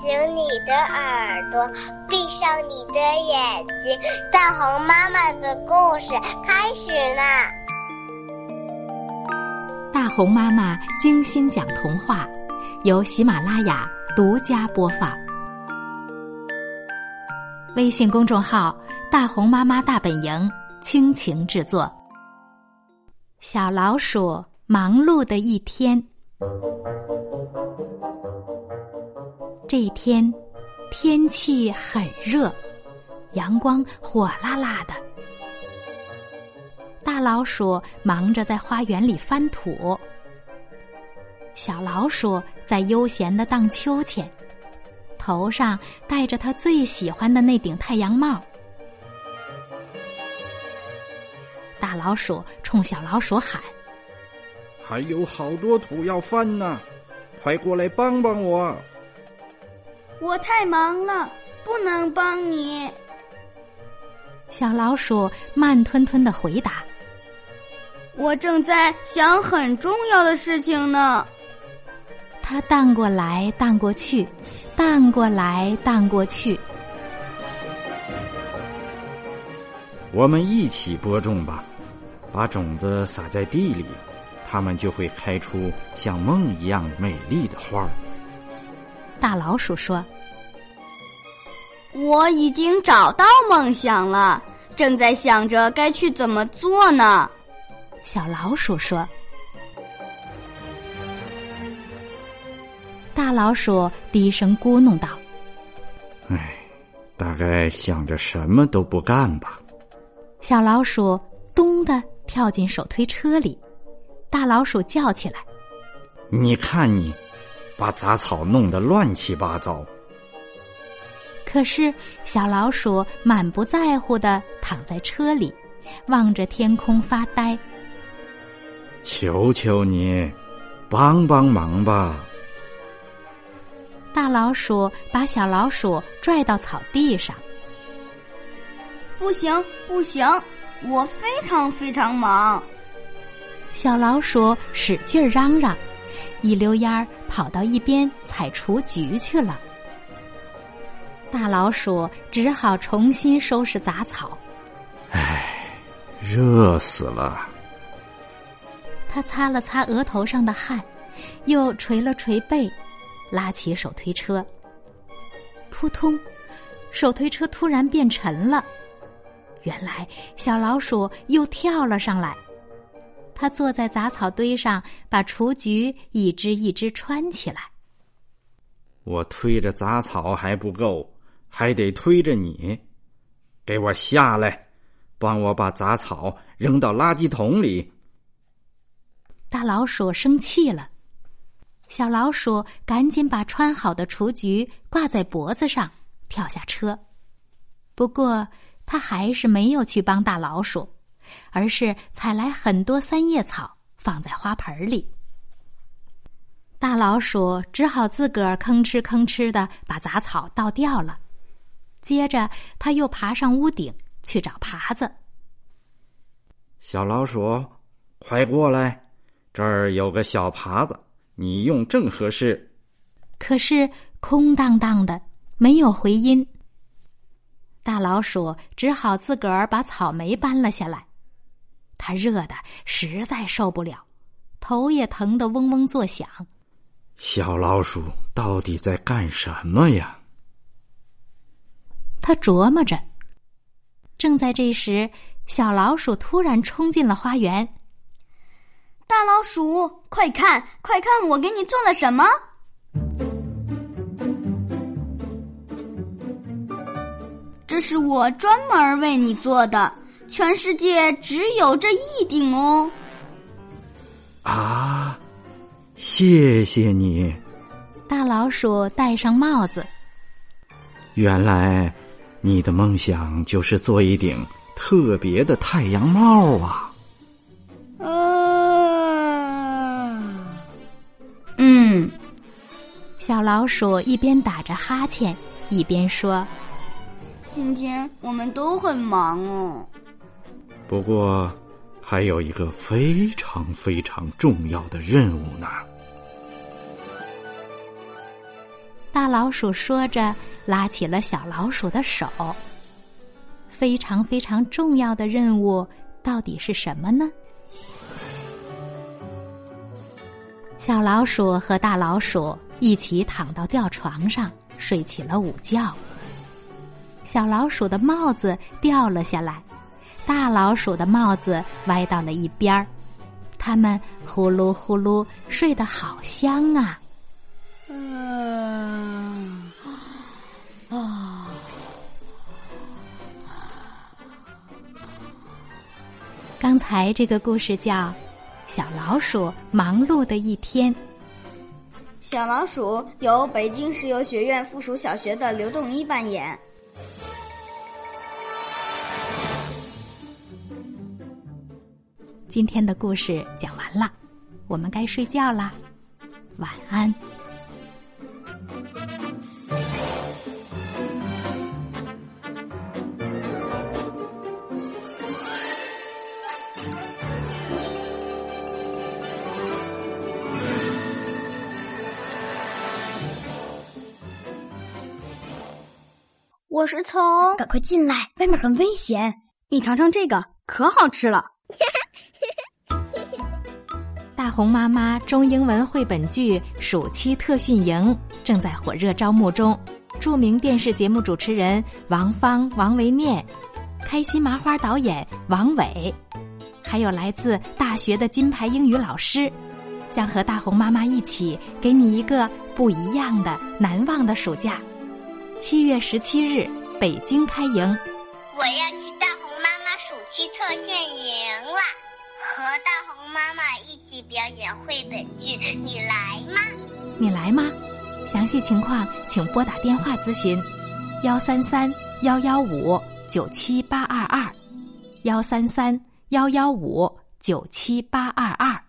醒你的耳朵，闭上你的眼睛，大红妈妈的故事开始啦！大红妈妈精心讲童话，由喜马拉雅独家播放。微信公众号“大红妈妈大本营”倾情制作。小老鼠忙碌的一天。这一天，天气很热，阳光火辣辣的。大老鼠忙着在花园里翻土，小老鼠在悠闲的荡秋千，头上戴着它最喜欢的那顶太阳帽。大老鼠冲小老鼠喊：“还有好多土要翻呢，快过来帮帮我！”我太忙了，不能帮你。小老鼠慢吞吞的回答：“我正在想很重要的事情呢。”它荡过来荡过去，荡过来荡过去。我们一起播种吧，把种子撒在地里，它们就会开出像梦一样美丽的花儿。大老鼠说：“我已经找到梦想了，正在想着该去怎么做呢。”小老鼠说：“大老鼠低声咕哝道：‘哎，大概想着什么都不干吧。’小老鼠咚的跳进手推车里，大老鼠叫起来：‘你看你！’”把杂草弄得乱七八糟。可是小老鼠满不在乎的躺在车里，望着天空发呆。求求你，帮帮忙吧！大老鼠把小老鼠拽到草地上。不行，不行，我非常非常忙。小老鼠使劲嚷嚷。一溜烟儿跑到一边采雏菊去了。大老鼠只好重新收拾杂草。唉，热死了。他擦了擦额头上的汗，又捶了捶背，拉起手推车。扑通，手推车突然变沉了。原来小老鼠又跳了上来。他坐在杂草堆上，把雏菊一只一只穿起来。我推着杂草还不够，还得推着你。给我下来，帮我把杂草扔到垃圾桶里。大老鼠生气了，小老鼠赶紧把穿好的雏菊挂在脖子上，跳下车。不过，他还是没有去帮大老鼠。而是采来很多三叶草，放在花盆里。大老鼠只好自个儿吭哧吭哧的把杂草倒掉了。接着，他又爬上屋顶去找耙子。小老鼠，快过来，这儿有个小耙子，你用正合适。可是空荡荡的，没有回音。大老鼠只好自个儿把草莓搬了下来。它热的实在受不了，头也疼得嗡嗡作响。小老鼠到底在干什么呀？他琢磨着。正在这时，小老鼠突然冲进了花园。大老鼠，快看，快看，我给你做了什么？这是我专门为你做的。全世界只有这一顶哦！啊，谢谢你，大老鼠戴上帽子。原来你的梦想就是做一顶特别的太阳帽啊！啊，嗯，小老鼠一边打着哈欠，一边说：“今天我们都很忙哦。”不过，还有一个非常非常重要的任务呢。大老鼠说着，拉起了小老鼠的手。非常非常重要的任务到底是什么呢？小老鼠和大老鼠一起躺到吊床上睡起了午觉。小老鼠的帽子掉了下来，大老鼠的帽子歪到了一边儿。他们呼噜呼噜睡得好香啊！刚才这个故事叫《小老鼠忙碌的一天》。小老鼠由北京石油学院附属小学的刘栋一扮演。今天的故事讲完了，我们该睡觉啦，晚安。我是从……赶快进来，外面很危险。你尝尝这个，可好吃了。大红妈妈中英文绘本剧暑期特训营正在火热招募中，著名电视节目主持人王芳、王维念，开心麻花导演王伟，还有来自大学的金牌英语老师，将和大红妈妈一起给你一个不一样的、难忘的暑假。七月十七日，北京开营。我要去大红妈妈暑期特训营了，和大红妈妈一起表演绘本剧，你来吗？你来吗？详细情况请拨打电话咨询：幺三三幺幺五九七八二二，幺三三幺幺五九七八二二。